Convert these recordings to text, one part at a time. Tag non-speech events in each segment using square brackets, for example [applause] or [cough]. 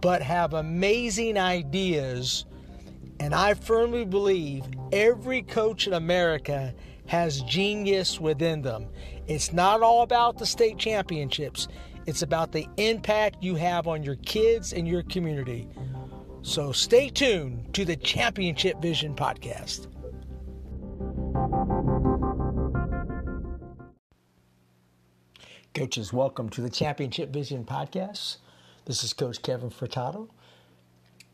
but have amazing ideas. And I firmly believe every coach in America has genius within them. It's not all about the state championships, it's about the impact you have on your kids and your community. So stay tuned to the Championship Vision podcast. Coaches, welcome to the Championship Vision podcast. This is Coach Kevin Furtado.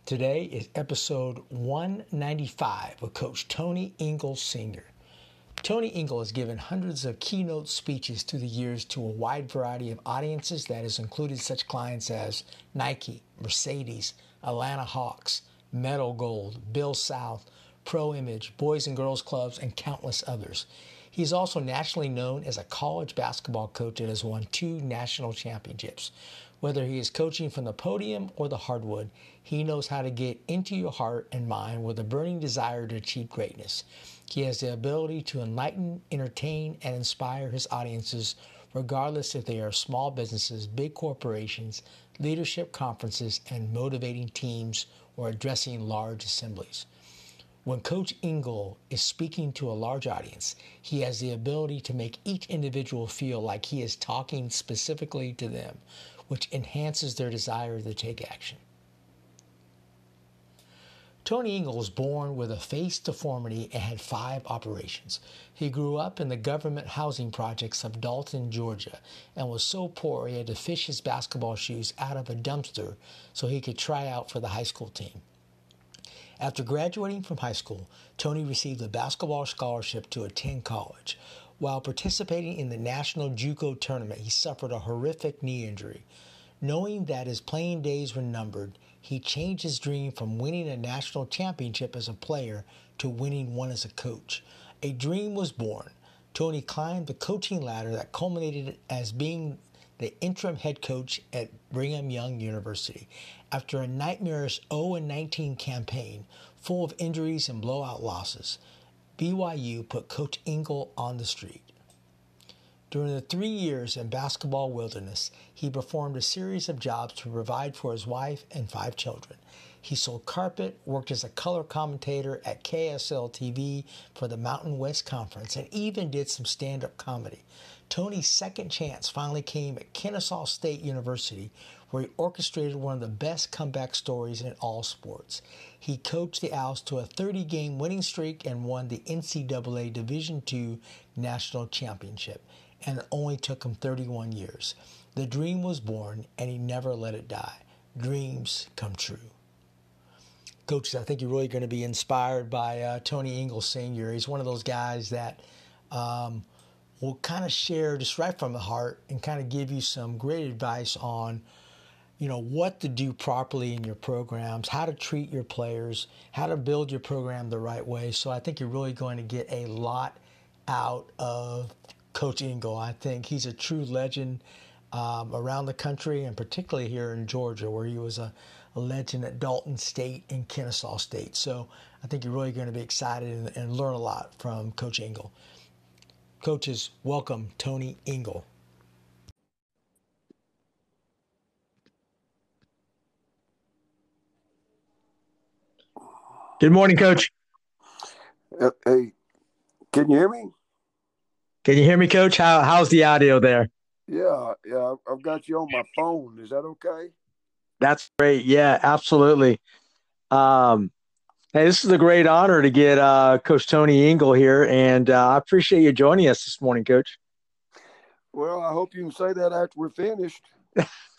Today is episode 195 with Coach Tony Ingle Sr. Tony Ingle has given hundreds of keynote speeches through the years to a wide variety of audiences that has included such clients as Nike, Mercedes, Atlanta Hawks, Meadow Gold, Bell South, Pro Image, Boys and Girls Clubs, and countless others. He is also nationally known as a college basketball coach and has won two national championships. Whether he is coaching from the podium or the hardwood, he knows how to get into your heart and mind with a burning desire to achieve greatness. He has the ability to enlighten, entertain, and inspire his audiences, regardless if they are small businesses, big corporations, leadership conferences, and motivating teams or addressing large assemblies. When Coach Ingle is speaking to a large audience, he has the ability to make each individual feel like he is talking specifically to them, which enhances their desire to take action. Tony Ingle was born with a face deformity and had five operations. He grew up in the government housing projects of Dalton, Georgia, and was so poor he had to fish his basketball shoes out of a dumpster so he could try out for the high school team. After graduating from high school, Tony received a basketball scholarship to attend college. While participating in the National JUCO tournament, he suffered a horrific knee injury. Knowing that his playing days were numbered, he changed his dream from winning a national championship as a player to winning one as a coach. A dream was born. Tony climbed the coaching ladder that culminated as being the interim head coach at Brigham Young University. After a nightmarish 0 19 campaign full of injuries and blowout losses, BYU put Coach Ingle on the street. During the three years in basketball wilderness, he performed a series of jobs to provide for his wife and five children. He sold carpet, worked as a color commentator at KSL TV for the Mountain West Conference, and even did some stand up comedy. Tony's second chance finally came at Kennesaw State University, where he orchestrated one of the best comeback stories in all sports. He coached the Owls to a 30 game winning streak and won the NCAA Division II National Championship and it only took him 31 years. The dream was born, and he never let it die. Dreams come true. Coaches, I think you're really going to be inspired by uh, Tony Ingle Sr. He's one of those guys that um, will kind of share just right from the heart and kind of give you some great advice on, you know, what to do properly in your programs, how to treat your players, how to build your program the right way. So I think you're really going to get a lot out of Coach Ingle. I think he's a true legend um, around the country and particularly here in Georgia, where he was a, a, legend at Dalton State and Kennesaw State. So I think you're really going to be excited and, and learn a lot from Coach Ingle. Coaches, welcome Tony Ingle. Good morning, Coach. Uh, hey, can you hear me? Can you hear me, Coach? How how's the audio there? Yeah, yeah, I've got you on my phone. Is that okay? That's great. Yeah, absolutely. Um, hey, this is a great honor to get uh, Coach Tony Ingle here, and uh, I appreciate you joining us this morning, Coach. Well, I hope you can say that after we're finished.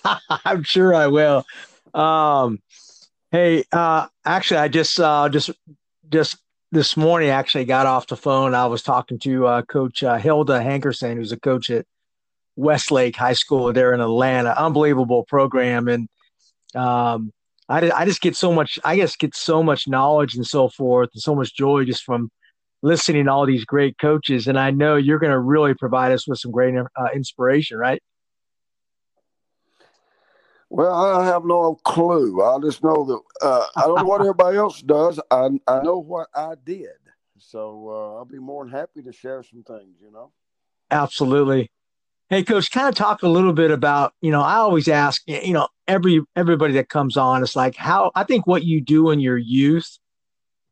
[laughs] I'm sure I will. Um, hey, uh, actually, I just uh, just just this morning actually got off the phone. I was talking to uh, Coach uh, Hilda Hankerson, who's a coach at Westlake High School there in Atlanta. Unbelievable program, and um, I, I just get so much. I just get so much knowledge and so forth, and so much joy just from listening to all these great coaches. And I know you're going to really provide us with some great uh, inspiration, right? Well, I have no clue. I just know that uh, I don't know what [laughs] everybody else does. I I know what I did, so uh, I'll be more than happy to share some things. You know. Absolutely. Hey, coach, kind of talk a little bit about, you know, I always ask, you know, every everybody that comes on, it's like how I think what you do in your youth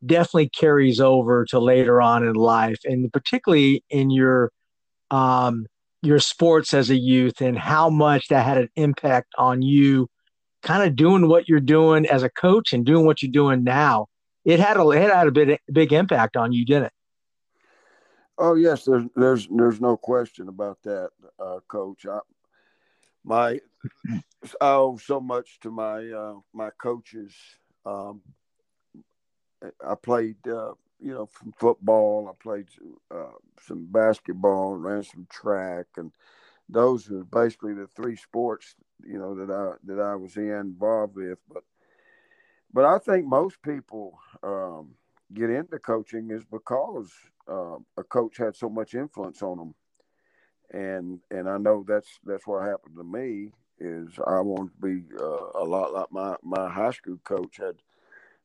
definitely carries over to later on in life, and particularly in your um, your sports as a youth, and how much that had an impact on you, kind of doing what you're doing as a coach and doing what you're doing now. It had a it had a big big impact on you, didn't it? Oh yes, there's there's there's no question about that, uh, Coach. I, my I owe so much to my uh, my coaches. Um, I played, uh, you know, from football. I played uh, some basketball, ran some track, and those are basically the three sports, you know, that I that I was in, involved with. But but I think most people um, get into coaching is because uh, a coach had so much influence on them, and and I know that's that's what happened to me. Is I wanted to be uh, a lot like my my high school coach had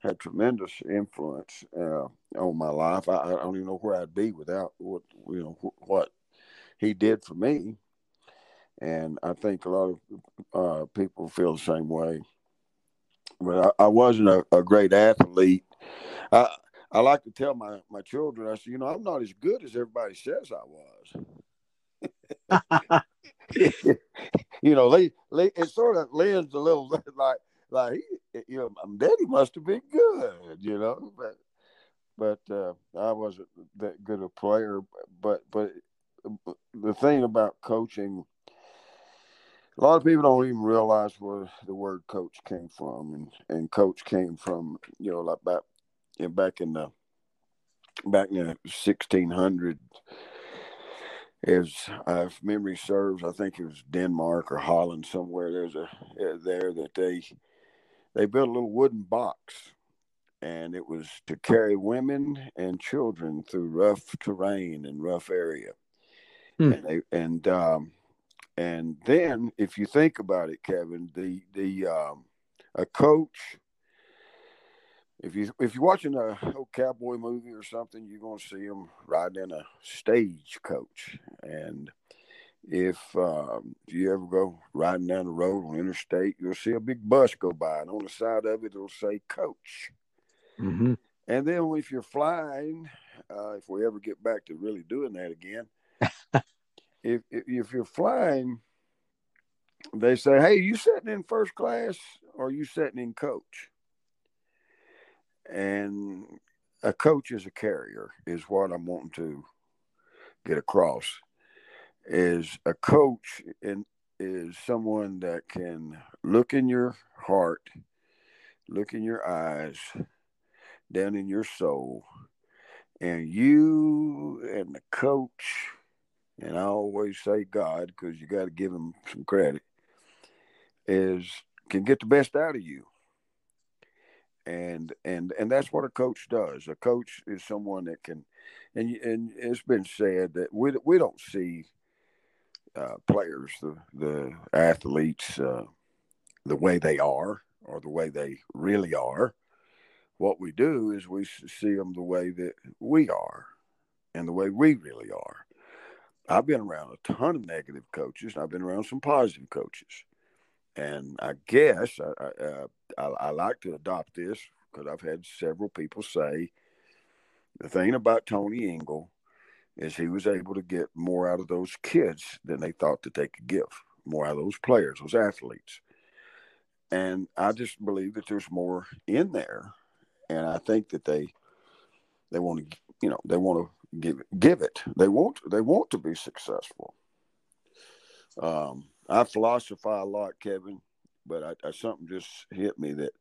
had tremendous influence uh, on my life. I, I, don't even know where I'd be without what you know what he did for me, and I think a lot of uh, people feel the same way. But I, I wasn't a, a, great athlete. I, I like to tell my, my children, I said, you know, I'm not as good as everybody says I was. [laughs] [laughs] you know, they, they, it sort of lends a little [laughs] like, like, you know, my daddy must have been good, you know, but, but uh, I wasn't that good a player. But, but the thing about coaching, a lot of people don't even realize where the word coach came from, and and coach came from you know like back and back in the back in the 1600 as uh, if memory serves i think it was denmark or holland somewhere there's a there that they they built a little wooden box and it was to carry women and children through rough terrain and rough area hmm. and they and um and then if you think about it kevin the the um a coach if you if you're watching a old cowboy movie or something, you're gonna see them riding in a stagecoach. And if um, if you ever go riding down the road on interstate, you'll see a big bus go by, and on the side of it, it'll say "coach." Mm-hmm. And then if you're flying, uh, if we ever get back to really doing that again, [laughs] if, if if you're flying, they say, "Hey, you sitting in first class or you sitting in coach?" and a coach is a carrier is what I'm wanting to get across. Is a coach and is someone that can look in your heart, look in your eyes, down in your soul, and you and the coach, and I always say God because you got to give him some credit, is can get the best out of you and and and that's what a coach does. A coach is someone that can, and and it's been said that we we don't see uh, players, the the athletes, uh, the way they are or the way they really are. What we do is we see them the way that we are, and the way we really are. I've been around a ton of negative coaches. and I've been around some positive coaches and I guess I, I, uh, I, I like to adopt this because I've had several people say the thing about Tony Ingle is he was able to get more out of those kids than they thought that they could give, more out of those players, those athletes. And I just believe that there's more in there, and I think that they they want to, you know, they want to give give it. They want they want to be successful. Um, I philosophize a lot, Kevin, but I, I, something just hit me that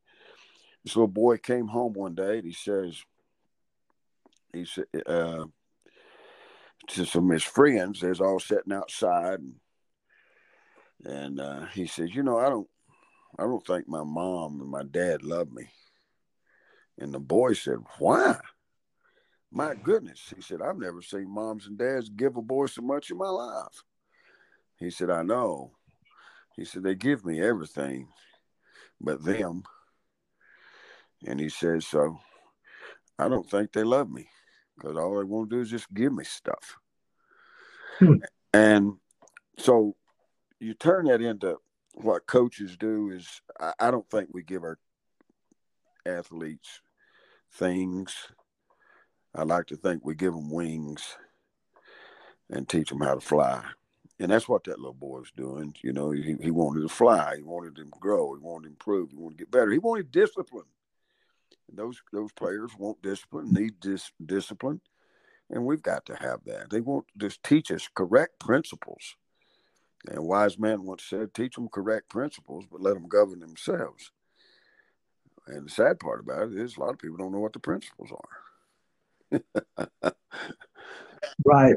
this little boy came home one day and he says, he said, uh, to some of his friends, there's all sitting outside, and, and uh, he says, you know, I don't, I don't think my mom and my dad love me. And the boy said, why? My goodness. He said, I've never seen moms and dads give a boy so much in my life. He said, I know. He said, they give me everything but them. And he says, so I don't think they love me because all they want to do is just give me stuff. Hmm. And so you turn that into what coaches do is I, I don't think we give our athletes things. I like to think we give them wings and teach them how to fly. And that's what that little boy was doing. You know, he, he wanted to fly. He wanted to grow. He wanted to improve. He wanted to get better. He wanted discipline. Those those players want discipline, need this discipline, and we've got to have that. They won't just teach us correct principles. And wise man once said, "Teach them correct principles, but let them govern themselves." And the sad part about it is, a lot of people don't know what the principles are. [laughs] right.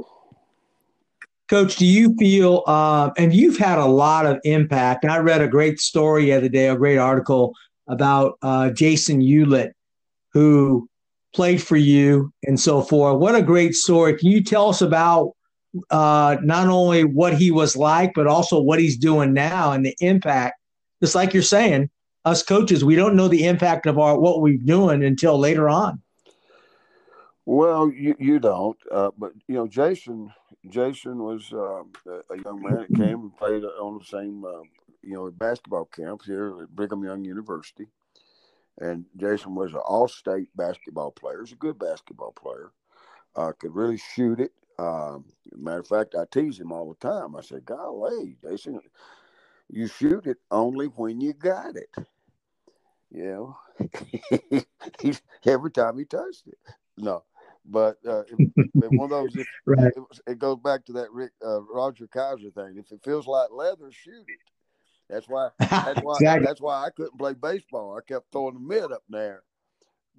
Coach, do you feel, uh, and you've had a lot of impact. I read a great story the other day, a great article about uh, Jason Hewlett, who played for you and so forth. What a great story. Can you tell us about uh, not only what he was like, but also what he's doing now and the impact? Just like you're saying, us coaches, we don't know the impact of our what we're doing until later on. Well, you, you don't, uh, but you know, Jason Jason was uh, a young man that came and played on the same, uh, you know, basketball camp here at Brigham Young University. And Jason was an all-state basketball player. He's a good basketball player. Uh, could really shoot it. Um, matter of fact, I tease him all the time. I said, "Golly, Jason, you shoot it only when you got it." You know, [laughs] he's every time he touched it. No, but uh, one of those, it, [laughs] right. it, it, goes back to that Rick, uh, Roger Kaiser thing. If it feels like leather, shoot it. That's why. [laughs] That's why. exactly. That's why I couldn't play baseball. I kept throwing the mid up there.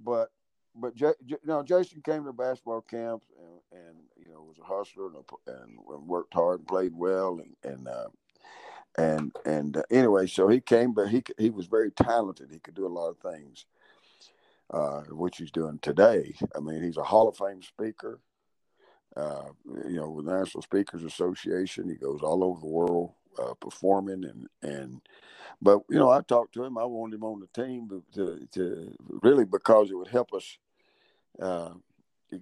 But, but J, J, you know, Jason came to basketball camps and, and you know was a hustler and, a, and worked hard and played well and and uh, and and uh, anyway, so he came, but he he was very talented. He could do a lot of things uh, which he's doing today. I mean, he's a Hall of Fame speaker. Uh, you know, with the National Speakers Association, he goes all over the world uh, performing and and. But you know, I talked to him. I wanted him on the team to, to, really because it would help us. Uh,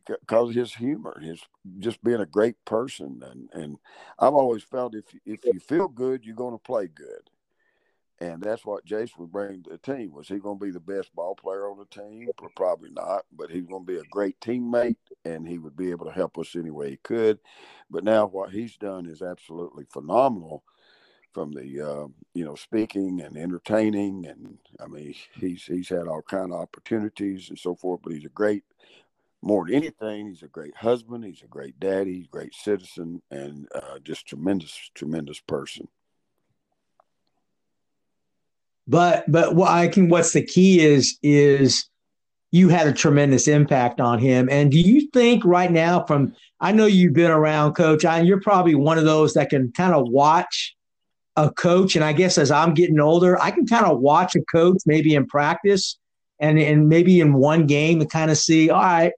because his humor, his just being a great person, and and I've always felt if if you feel good, you're going to play good and that's what Jason would bring to the team. Was he going to be the best ball player on the team? Probably not, but he's going to be a great teammate, and he would be able to help us any way he could. But now what he's done is absolutely phenomenal, from the uh, you know speaking and entertaining, and I mean he's he's had all kind of opportunities and so forth. But he's a great. More than anything, he's a great husband. He's a great daddy. He's a great citizen, and uh, just tremendous, tremendous person. But but what I can what's the key is is you had a tremendous impact on him. And do you think right now from I know you've been around coach, I, you're probably one of those that can kind of watch a coach and I guess as I'm getting older, I can kind of watch a coach maybe in practice and and maybe in one game to kind of see, all right,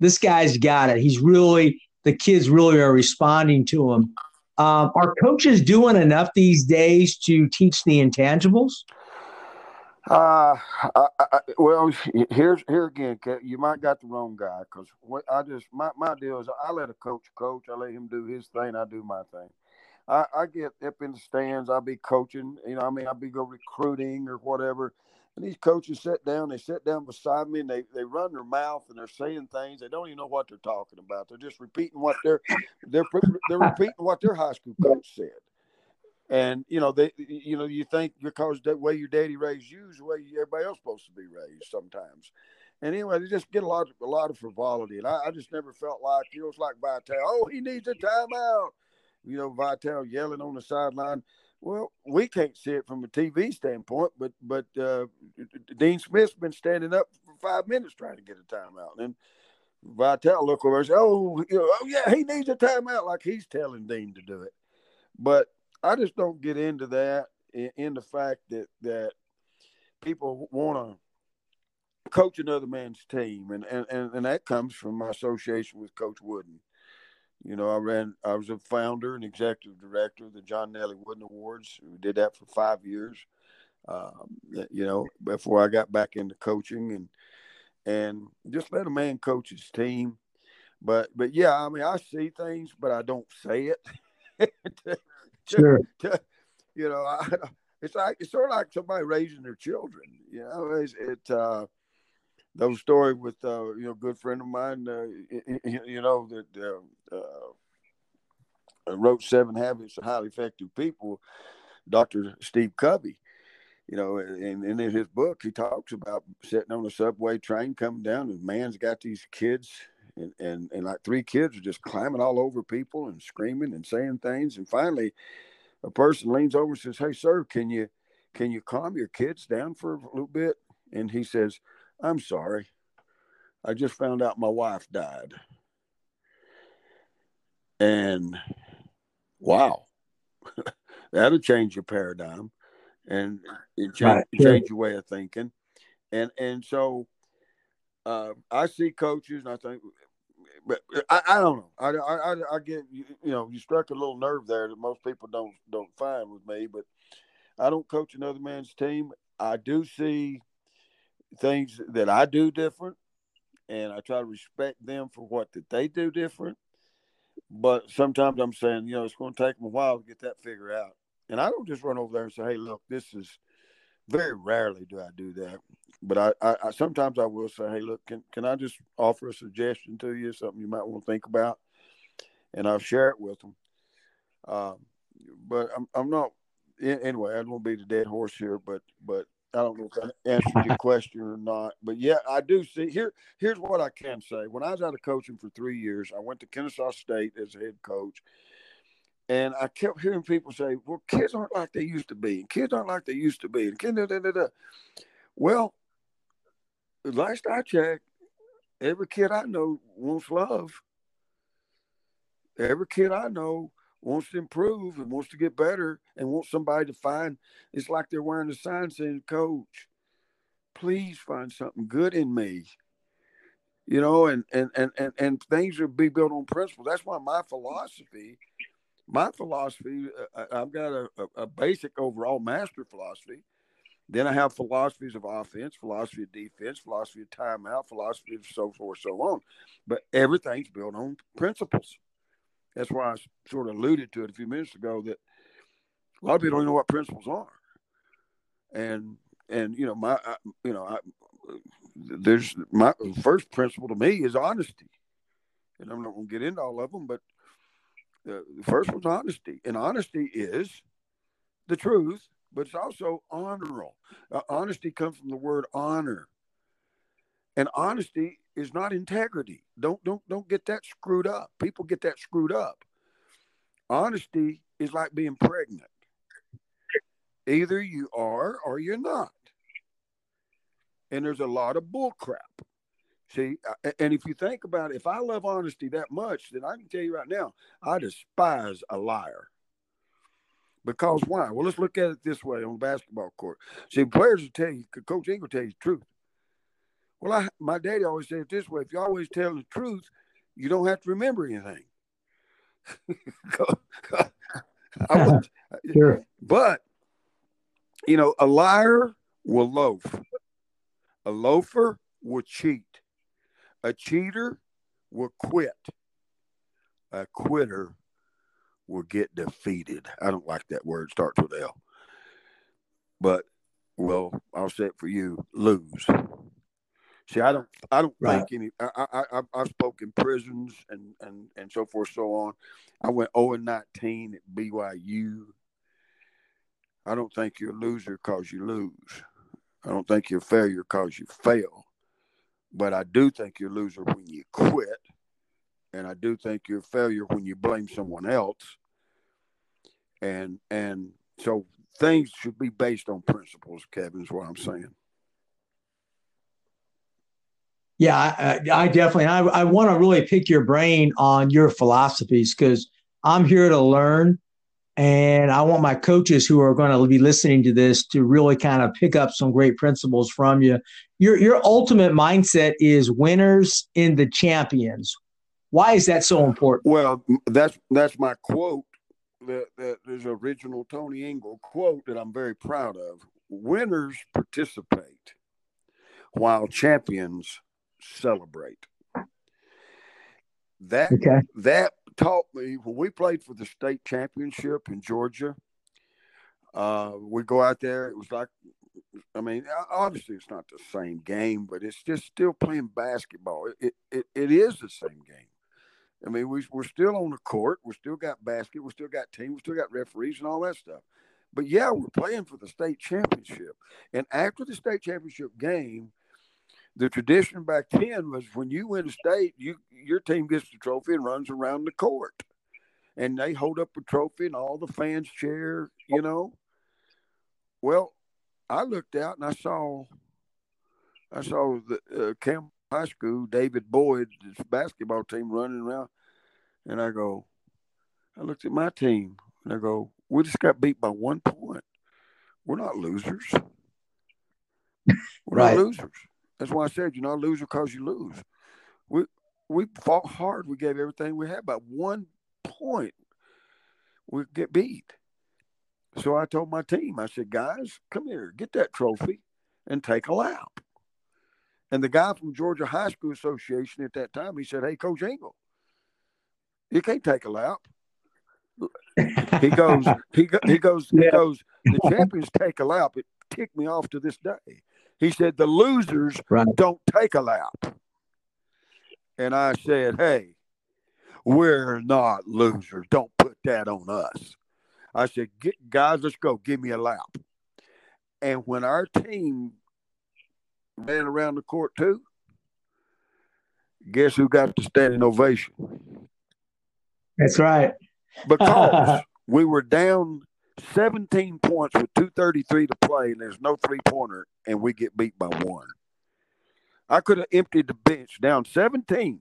this guy's got it. He's really the kids really are responding to him. Um, are coaches doing enough these days to teach the intangibles? Uh, I, I, well, here's here again. You might got the wrong guy because I just my my deal is I let a coach coach. I let him do his thing. I do my thing. I, I get up in the stands. I'll be coaching. You know, I mean, I'll be go recruiting or whatever. And these coaches sit down, they sit down beside me and they, they run their mouth and they're saying things. They don't even know what they're talking about. They're just repeating what they're they're they're [laughs] repeating what their high school coach said. And you know, they you know, you think because the way your daddy raised you is the way everybody else supposed to be raised sometimes. And anyway, they just get a lot of a lot of frivolity. And I, I just never felt like it was like by Vitale, oh, he needs a timeout. You know, Vitale yelling on the sideline. Well, we can't see it from a TV standpoint, but but uh, Dean Smith's been standing up for five minutes trying to get a timeout, and Vitale look over and say, "Oh, you know, oh yeah, he needs a timeout," like he's telling Dean to do it. But I just don't get into that in, in the fact that that people want to coach another man's team, and, and and and that comes from my association with Coach Wooden. You know, I ran, I was a founder and executive director of the John Nelly Wooden Awards. We did that for five years. Um, you know, before I got back into coaching and, and just let a man coach his team. But, but yeah, I mean, I see things, but I don't say it. [laughs] sure. you know, I, it's like, it's sort of like somebody raising their children, you know, it's, it, uh, those story with uh, you know, good friend of mine, uh, you know, that uh, uh, wrote Seven Habits of Highly Effective People, Dr. Steve Covey. You know, and, and in his book, he talks about sitting on a subway train coming down, and man's got these kids, and, and, and like three kids are just climbing all over people and screaming and saying things. And finally, a person leans over and says, Hey, sir, can you can you calm your kids down for a little bit? And he says, I'm sorry. I just found out my wife died. And wow, [laughs] that'll change your paradigm and it change, right. change your way of thinking. And and so uh, I see coaches and I think but I, I don't know. I, I, I get you, you know you struck a little nerve there that most people don't don't find with me, but I don't coach another man's team. I do see things that I do different, and I try to respect them for what that they do different. But sometimes I'm saying, you know, it's going to take them a while to get that figure out. And I don't just run over there and say, "Hey, look, this is." Very rarely do I do that, but I, I, I sometimes I will say, "Hey, look, can can I just offer a suggestion to you, something you might want to think about?" And I'll share it with them. Um, but I'm I'm not anyway. I don't want to be the dead horse here, but but I don't know if that answered your question or not, but yeah, I do see here. Here's what I can say: when I was out of coaching for three years, I went to Kennesaw State as head coach, and I kept hearing people say, "Well, kids aren't like they used to be, and kids aren't like they used to be." And kids, da, da, da, well, last I checked, every kid I know wants love. Every kid I know wants to improve and wants to get better and wants somebody to find it's like they're wearing a sign saying coach please find something good in me. You know and and and and, and things are be built on principle. That's why my philosophy my philosophy uh, uh, i've got a, a, basic overall master philosophy. Then i have philosophies of offense philosophy of defense philosophy of timeout philosophy of so forth so on. But everything's built on principles that's why I sort of alluded to it a few minutes ago that a lot of people don't know what principles are, and and you know my I, you know I, there's my first principle to me is honesty, and I'm not going to get into all of them, but the first one's honesty, and honesty is the truth, but it's also honorable. Uh, honesty comes from the word honor, and honesty is not integrity. Don't don't don't get that screwed up. People get that screwed up. Honesty is like being pregnant. Either you are or you're not. And there's a lot of bull crap. See, and if you think about it, if I love honesty that much, then I can tell you right now, I despise a liar. Because why? Well, let's look at it this way on the basketball court. See, players will tell you, Coach Ingle will tell you the truth. Well, I, my daddy always said it this way: if you always tell the truth, you don't have to remember anything. [laughs] [laughs] sure. But you know, a liar will loaf. A loafer will cheat. A cheater will quit. A quitter will get defeated. I don't like that word. Starts with L. But well, I'll say it for you, lose. See, I don't, I don't Right. think any. I, I, I, I've spoken prisons and and and so forth, so on. I went zero and nineteen at BYU. I don't think you're a loser because you lose. I don't think you're a failure because you fail. But I do think you're a loser when you quit, and I do think you're a failure when you blame someone else. And and so things should be based on principles. Kevin is what I'm saying. Yeah, I, I definitely. I, I want to really pick your brain on your philosophies because I'm here to learn, and I want my coaches who are going to be listening to this to really kind of pick up some great principles from you. Your your ultimate mindset is winners in the champions. Why is that so important? Well, that's that's my quote. That, that an original Tony Ingle quote that I'm very proud of. Winners participate, while champions celebrate. That Okay. that taught me when we played for the state championship in Georgia. Uh, we go out there. It was like, I mean, obviously it's not the same game, but it's just still playing basketball. It it, it, is the same game. I mean, we, we're still on the court. We still got basket. We still got team. We still got referees and all that stuff. But yeah, we're playing for the state championship. And after the state championship game, the tradition back then was when you win a state, you your team gets the trophy and runs around the court, and they hold up a trophy and all the fans cheer. You know. Well, I looked out and I saw, I saw the uh, Camp High School David Boyd's basketball team running around, and I go, I looked at my team and I go, we just got beat by one point. We're not losers. We're Right. not losers. That's why I said you're not a loser because you lose. We we fought hard. We gave everything we had. By one point, we get beat. So I told my team, I said, guys, come here, get that trophy and take a lap. And the guy from Georgia High School Association at that time, he said, Hey, Coach Ingle, you can't take a lap. He goes, he, go, he goes, he [laughs] goes, the champions take a lap. It ticked me off to this day. He said, the losers Right. don't take a lap. And I said, hey, we're not losers. Don't put that on us. I said, Get, guys, let's go. Give me a lap. And when our team ran around the court too, guess who got the standing ovation? That's right. Because [laughs] we were down 17 points with 233 to play, and there's no three pointer, and we get beat by one. I could have emptied the bench down 17.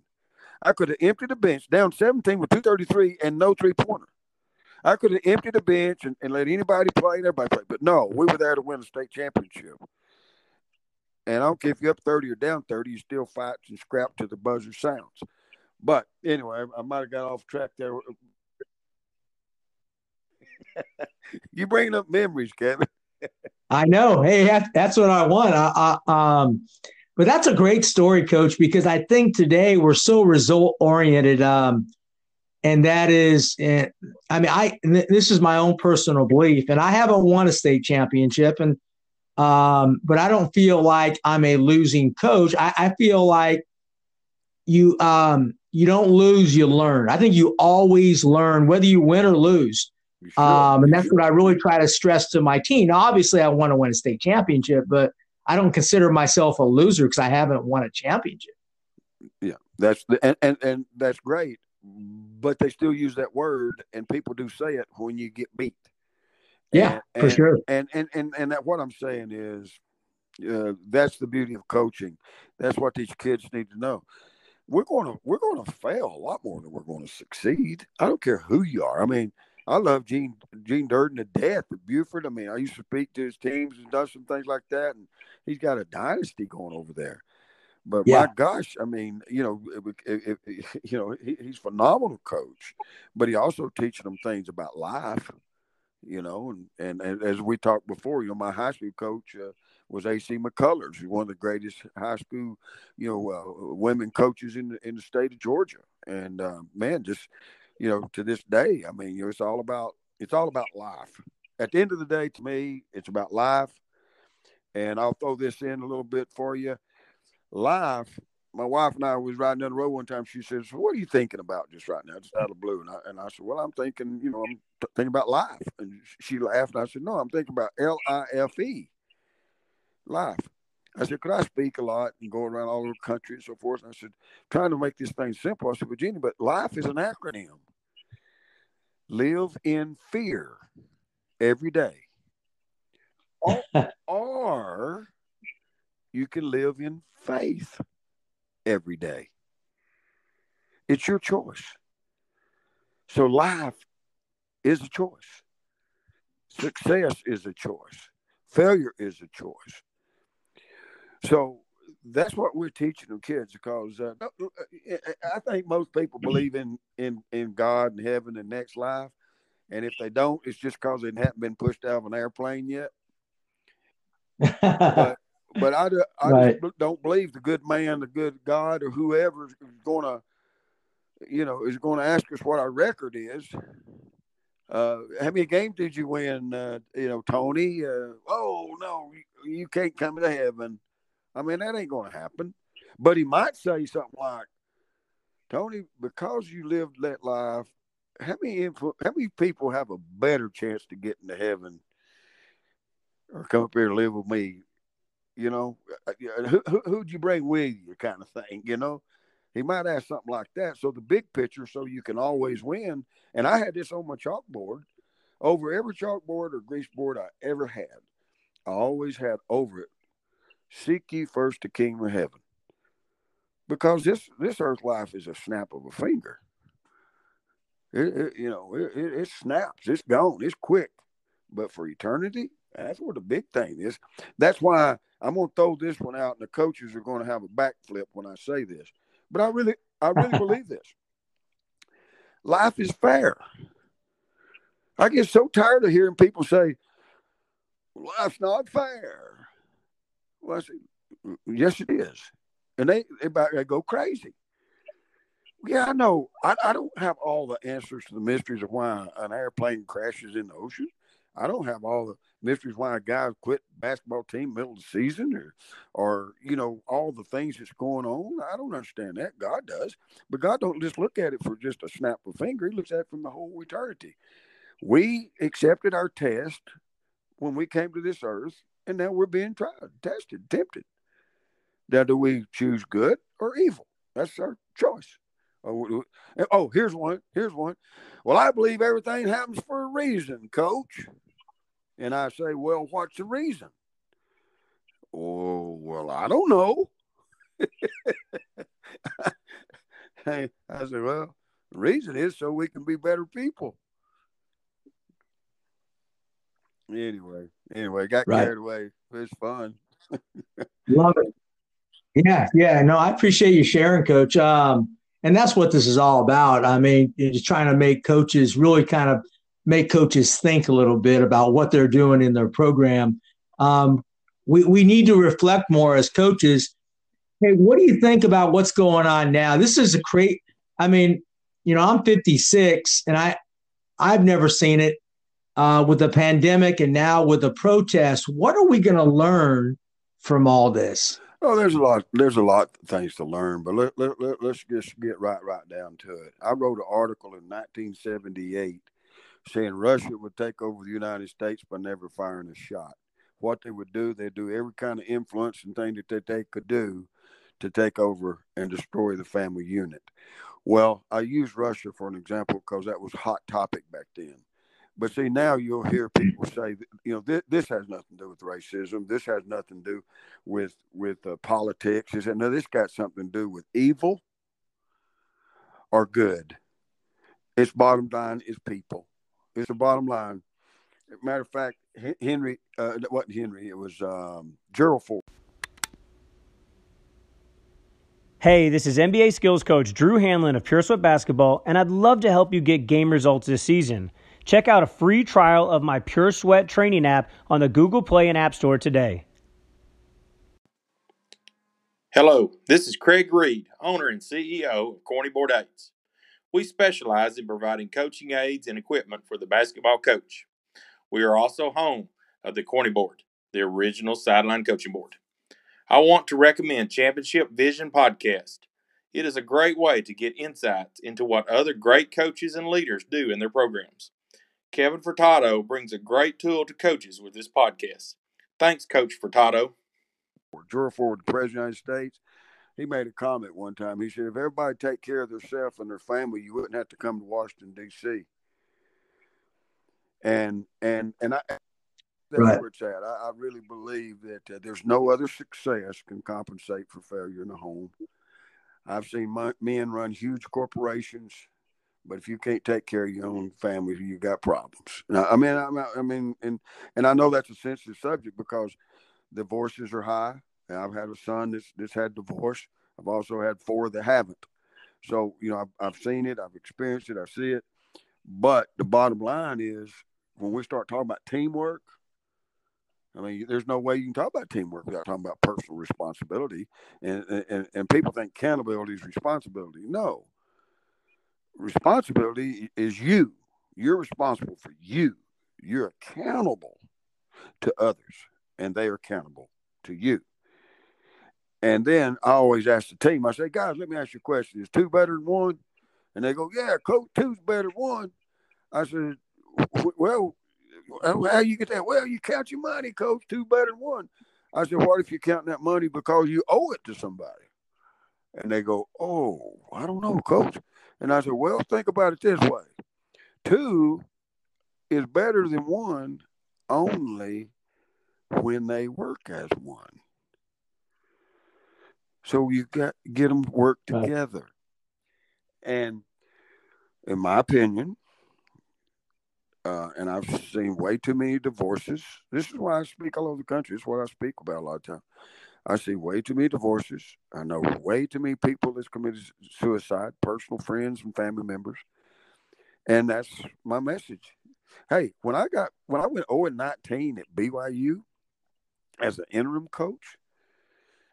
I could have emptied the bench down 17 with 233 and no three pointer. I could have emptied the bench and, and let anybody play and everybody play. But no, we were there to win a state championship. And I don't care if you're up 30 or down 30, you still fight and scrap to the buzzer sounds. But anyway, I might have got off track there. [laughs] you bringing up memories, Kevin. [laughs] I know. Hey, that's what I want. I, I, um, but that's a great story, Coach, because I think today we're so result oriented. Um, and that is, eh, I mean, I this is my own personal belief, and I haven't won a state championship, and um, but I don't feel like I'm a losing coach. I, I feel like you um, you don't lose, you learn. I think you always learn, whether you win or lose. Should. Um, and that's what I really try to stress to my team. Now, obviously, I want to win a state championship, but I don't consider myself a loser because I haven't won a championship. Yeah, that's the and, and and that's great, but they still use that word, and people do say it when you get beat. Yeah, And- for and- sure. And and and and that what I'm saying is, uh, that's the beauty of coaching. That's what these kids need to know. We're going to we're going to fail a lot more than we're going to succeed. I don't care who you are. I mean, I love Gene Gene Durden to death at Buford. I mean, I used to speak to his teams and done some things like that, and he's got a dynasty going over there. But Yeah. my gosh, I mean, you know, if, if, [laughs] you know, he, he's phenomenal coach, but he also teaching them things about life. You know, and, and, and as we talked before, you know, my high school coach uh, was AC McCullers, who's one of the greatest high school, you know, uh, women coaches in the in the state of Georgia. And uh, man, just you know, to this day, I mean, you know, it's all about it's all about life. At the end of the day, to me, it's about life. And I'll throw this in a little bit for you. Life, my wife and I was riding down the road one time. She says, What are you thinking about just right now? Just out of the blue. And I, and I said, Well, I'm thinking, you know, I'm t- thinking about life. And she laughed. And I said, No, I'm thinking about L I F E, life. I said, Could I speak a lot and go around all over the country and so forth? And I said, Trying to make this thing simple. I said, Virginia, but life is an acronym. Live in fear every day. Or, [laughs] or you can live in faith every day. It's your choice. So life is a choice. Success is a choice. Failure is a choice. So that's what we're teaching the kids because uh, I think most people [clears throat] believe in, in, in God and heaven and next life. And if they don't, it's just because they haven't been pushed out of an airplane yet. [laughs] but but I, I right. don't believe the good man, the good God, or whoever is going to, you know, is going to ask us what our record is. Uh, how many games did you win? Uh, you know, Tony. Uh, oh no, you, you can't come to heaven. I mean, that ain't going to happen. But he might say something like, Tony, because you lived that life, how many how many people have a better chance to get into heaven or come up here and live with me you know, uh, who, who, who'd you bring with you, kind of thing, you know. He might ask something like that. So the big picture, so you can always win. And I had this on my chalkboard. Over every chalkboard or grease board I ever had, I always had over it, seek ye first the kingdom of heaven. Because this this earth life is a snap of a finger. It, it you know, it, it, it snaps, it's gone, it's quick. But for eternity, that's where the big thing is. That's why I'm going to throw this one out, and the coaches are going to have a backflip when I say this. But I really, I really [laughs] believe this. Life is fair. I get so tired of hearing people say, "Life's not fair." Well, I say, mm, "Yes, it is," and they they, they go crazy. Yeah, I know. I, I don't have all the answers to the mysteries of why an airplane crashes in the ocean. I don't have all the mysteries why a guy quit basketball team middle of the season or or you know all the things that's going on. I don't understand that. God does. But god don't just look at it for just a snap of a finger. He looks at it from the whole eternity. We accepted our test when we came to this earth and now we're being tried tested tempted now do we choose good or evil that's our choice oh, oh here's one here's one well i believe everything happens for a reason coach and I say, Well, what's the reason? Oh, well, I don't know. [laughs] I said, Well, the reason is so we can be better people. Anyway, anyway, got right. carried away. It was fun. Love it. Yeah, yeah. No, I appreciate you sharing, Coach. Um, and that's what this is all about. I mean, just trying to make coaches really kind of make coaches think a little bit about what they're doing in their program. Um, we, we need to reflect more as coaches. Hey, what do you think about what's going on now? This is a great, I mean, you know, I'm 56 and I, I've never seen it uh, with the pandemic and now with the protests. What are we going to learn from all this? Oh, there's a lot. There's a lot of things to learn, but let, let, let, let's just get right right down to it. I wrote an article in 1978 saying Russia would take over the United States by never firing a shot. What they would do, they'd do every kind of influence and thing that they, they could do to take over and destroy the family unit. Well, I use Russia for an example because that was hot topic back then. But see, now you'll hear people say, you know, this, this has nothing to do with racism. This has nothing to do with with uh, politics. Is no, this got something to do with evil or good. Its bottom line is people. It's the bottom line. Matter of fact, Henry, uh, wasn't Henry, it was um, Gerald Ford. Hey, this is NBA skills coach Drew Hanlen of Pure Sweat Basketball, and I'd love to help you get game results this season. Check out a free trial of my Pure Sweat training app on the Google Play and App Store today. Hello, this is Craig Reed, owner and CEO of Corny Board Aids. We specialize in providing coaching aids and equipment for the basketball coach. We are also home of the Corny Board, the original sideline coaching board. I want to recommend Championship Vision Podcast. It is a great way to get insights into what other great coaches and leaders do in their programs. Kevin Furtado brings a great tool to coaches with this podcast. Thanks, Coach Furtado. George Ford, the President of the United States, he made a comment one time. He said, if everybody take care of themselves and their family, you wouldn't have to come to Washington, D.C. And, and, and I, that's Right. where it's at. I, I really believe that uh, there's no other success can compensate for failure in the home. I've seen my, men run huge corporations, but if you can't take care of your own family, you got problems. Now, I mean, I, I mean, and and I know that's a sensitive subject because divorces are high. And I've had a son that's that's had divorce. I've also had four that haven't. So you know, I've, I've seen it, I've experienced it, I see it. But the bottom line is, when we start talking about teamwork, I mean, there's no way you can talk about teamwork without talking about personal responsibility. And and, and people think accountability is responsibility. No. Responsibility is you. You're responsible for you. You're accountable to others, and they are accountable to you. And then I always ask the team, I say, guys, let me ask you a question. Is two better than one? And they go, yeah, coach, two's better than one. I said, well, how you get that? Well, you count your money, coach. Two better than one. I said, what if you're counting that money because you owe it to somebody? And they go, oh, I don't know, coach. And I said, well, think about it this way. Two is better than one only when they work as one. So you got get them work together. And in my opinion, uh, and I've seen way too many divorces. This is why I speak all over the country. It's what I speak about a lot of time. I see way too many divorces. I know way too many people that's committed suicide, personal friends and family members. And that's my message. Hey, when I got when I went 0 and 19 at BYU as an interim coach,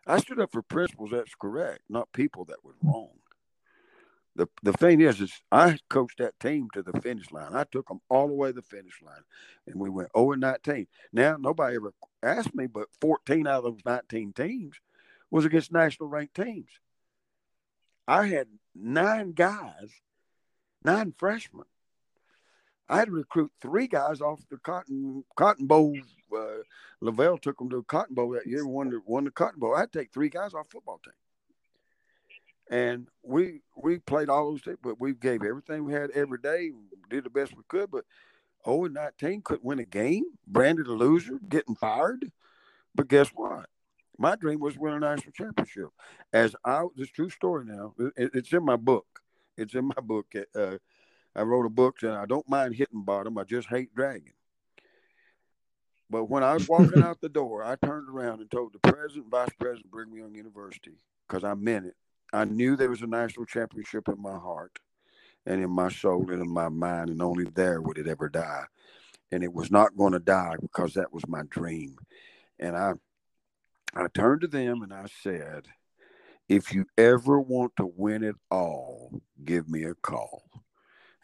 I stood up for principles that's correct, not people that was wrong. The the thing is, is I coached that team to the finish line. I took them all the way to the finish line, and we went 0 and 19. Now nobody ever asked me, but 14 out of those 19 teams was against national ranked teams. I had nine guys, nine freshmen. I had to recruit three guys off the Cotton Cotton Bowl. Uh, LaVell took them to the Cotton Bowl that year, won the won the Cotton Bowl. I had to take three guys off football team, and we we played all those things, but we gave everything we had every day, did the best we could. But 0 and 19 couldn't win a game, branded a loser, getting fired. But guess what? My dream was to win a national championship. As I, this true story now, it, it's in my book. It's in my book. Uh, I wrote a book and I don't mind hitting bottom. I just hate dragging. But when I was walking [laughs] out the door, I turned around and told the president, vice president Brigham Young University, because I meant it. I knew there was a national championship in my heart and in my soul and in my mind, and only there would it ever die. And it was not going to die because that was my dream. And I, I turned to them and I said, if you ever want to win it all, give me a call.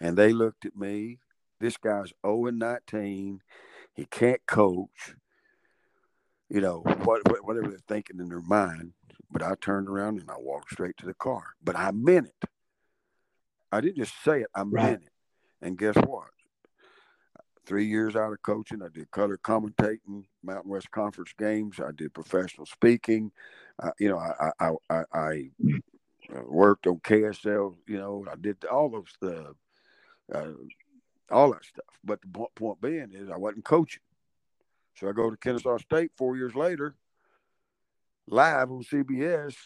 And they looked at me. This guy's 0 and 19. He can't coach. You know, what, what, whatever they're thinking in their mind. But I turned around and I walked straight to the car. But I meant it. I didn't just say it, I meant Right. it. And guess what? Three years out of coaching, I did color commentating, Mountain West Conference games. I did professional speaking. Uh, you know, I I, I, I uh, worked on KSL. You know, I did all those the uh, all that stuff. But the point being is, I wasn't coaching. So I go to Kennesaw State four years later, live on CBS,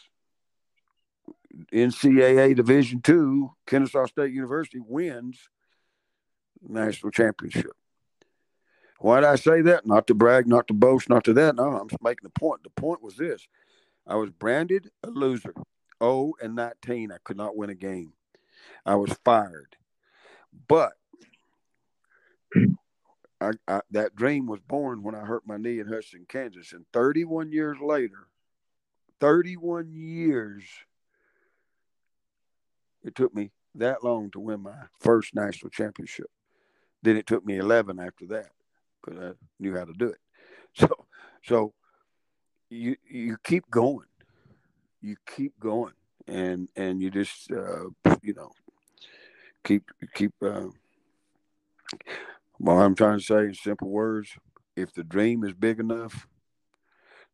NCAA Division two. Kennesaw State University wins national championship. Why did I say that? Not to brag, not to boast, not to that. No, I'm just making the point. The point was this: I was branded a loser. 0 and 19. I could not win a game. I was fired. But I, I, that dream was born when I hurt my knee in Hudson, Kansas. And 31 years later, 31 years, it took me that long to win my first national championship. Then it took me 11 after that because I knew how to do it. [laughs] So So you you keep going, you keep going, and and you just uh, you know keep keep. Uh, what I'm trying to say in simple words: if the dream is big enough,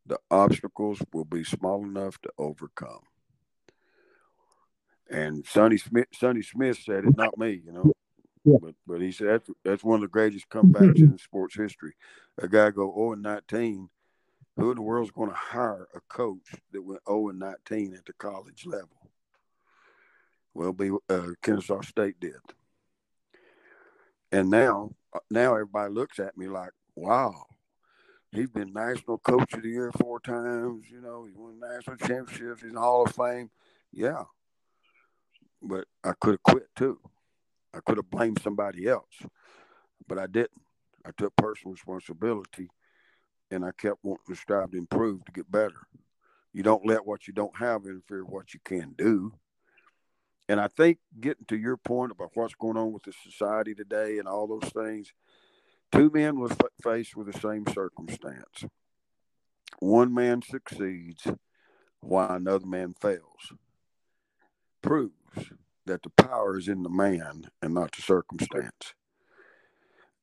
the obstacles will be small enough to overcome. And Sonny Smith, Sonny Smith said it, not me, you know. Yeah. But but he said that's, that's one of the greatest comebacks in sports history. A guy go 0 and 19. Who in the world's going to hire a coach that went 0 and 19 at the college level? Well, be uh, Kennesaw State did. And now, now everybody looks at me like, wow, he's been national coach of the year four times. You know, he won national championships. He's in the Hall of Fame. Yeah, but I could have quit too. I could have blamed somebody else, but I didn't. I took personal responsibility and I kept wanting to strive to improve to get better. You don't let what you don't have interfere with what you can do. And I think getting to your point about what's going on with the society today and all those things, two men were faced with the same circumstance. One man succeeds while another man fails. Proves that the power is in the man and not the circumstance.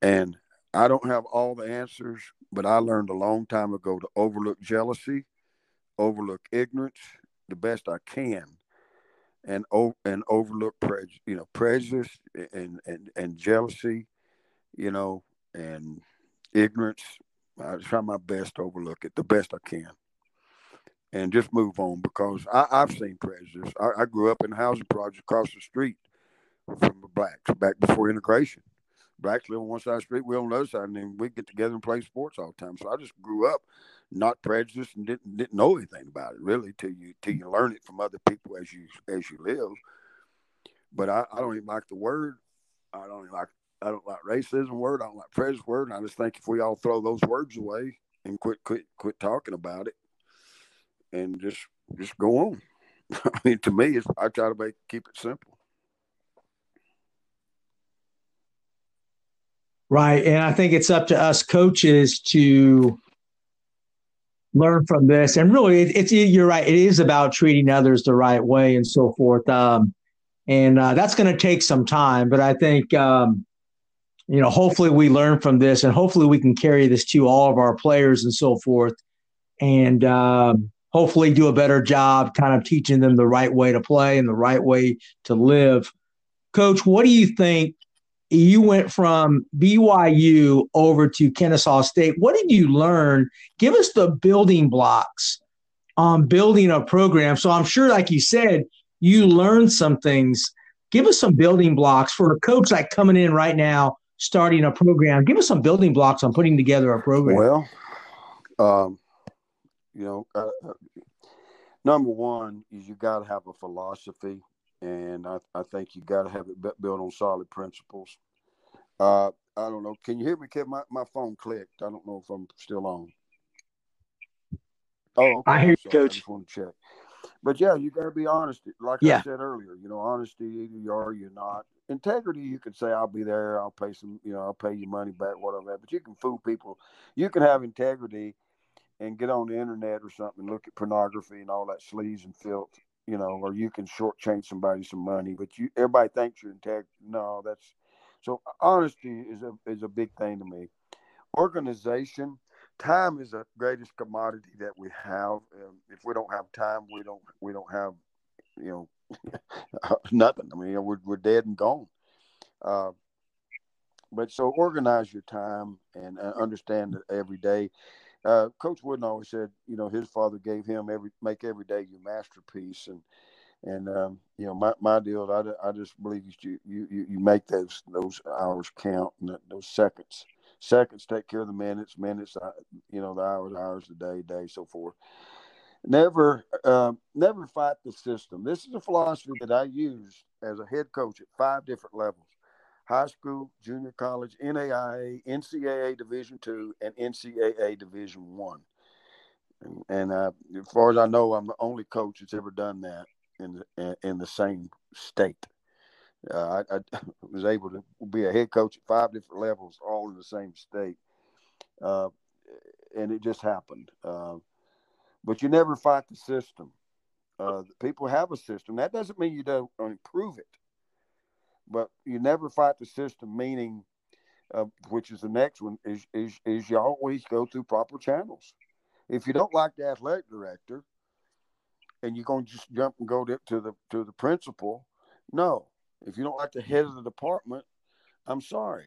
And I don't have all the answers, but I learned a long time ago to overlook jealousy, overlook ignorance the best I can, and and overlook prejudice, you know, prejudice and and and jealousy, you know, and ignorance. I try my best to overlook it the best I can and just move on because I, have seen prejudice. I, I, grew up in a housing project across the street from the blacks back before integration. Blacks live on one side of the street, we on the other side, and then we get together and play sports all the time. So I just grew up not prejudiced and didn't didn't know anything about it really till you till you learn it from other people as you as you live. But I, I don't even like the word. I don't even like I don't like racism word. I don't like prejudice word. And I just think if we all throw those words away and quit quit quit talking about it, and just just go on. [laughs] I mean, to me, I try to make keep it simple. Right, and I think it's up to us coaches to learn from this. And really, it, it's you're right. It is about treating others the right way and so forth. Um, and uh, that's going to take some time, but I think um, you know, hopefully, we learn from this, and hopefully, we can carry this to all of our players and so forth. And um, hopefully do a better job kind of teaching them the right way to play and the right way to live. Coach, what do you think? You went from BYU over to Kennesaw State. What did you learn? Give us the building blocks on building a program. So I'm sure, like you said, you learned some things. Give us some building blocks for a coach like coming in right now, starting a program. Give us some building blocks on putting together a program. Well, um, you know, uh, uh, number one is you got to have a philosophy, and I, I think you got to have it built on solid principles. Uh, I don't know. Can you hear me, Kevin? My, my phone clicked. I don't know if I'm still on. Oh, okay. I hear you, Coach. I just want to check. But yeah, you got to be honest. Like yeah. I said earlier, you know, honesty, either you are or you're not. Integrity, you could say, I'll be there. I'll pay some, you know, I'll pay you money back, whatever. But you can fool people. You can have integrity and get on the internet or something, and look at pornography and all that sleaze and filth, you know, or you can shortchange somebody some money, but you everybody thinks you're integrity. No, that's so honesty is a is a big thing to me. Organization, time is the greatest commodity that we have. If we don't have time, we don't we don't have you know [laughs] nothing. I mean, we're we're dead and gone. Uh, but so organize your time and understand that every day uh, Coach Wooden always said, you know, his father gave him every make every day your masterpiece, and and um, you know, my, my deal, I, I just believe you you you make those those hours count and those seconds. Seconds take care of the minutes, minutes, uh, you know, the hours, hours, the day, day, so forth. Never, uh, never fight the system. This is a philosophy that I use as a head coach at five different levels high school, junior college, NAIA, NCAA Division two, and NCAA Division one. And, and uh, as far as I know, I'm the only coach that's ever done that in the, in the same state. Uh, I, I, [laughs] was able to be a head coach at five different levels, all in the same state. Uh, and it just happened. Uh, but you never fight the system. Uh, people have a system. That doesn't mean you don't improve it, but you never fight the system. Meaning, uh, which is the next one, is, is is you always go through proper channels. If you don't like the athletic director, and you're going to just jump and go to, to the to the principal, no. If you don't like the head of the department, I'm sorry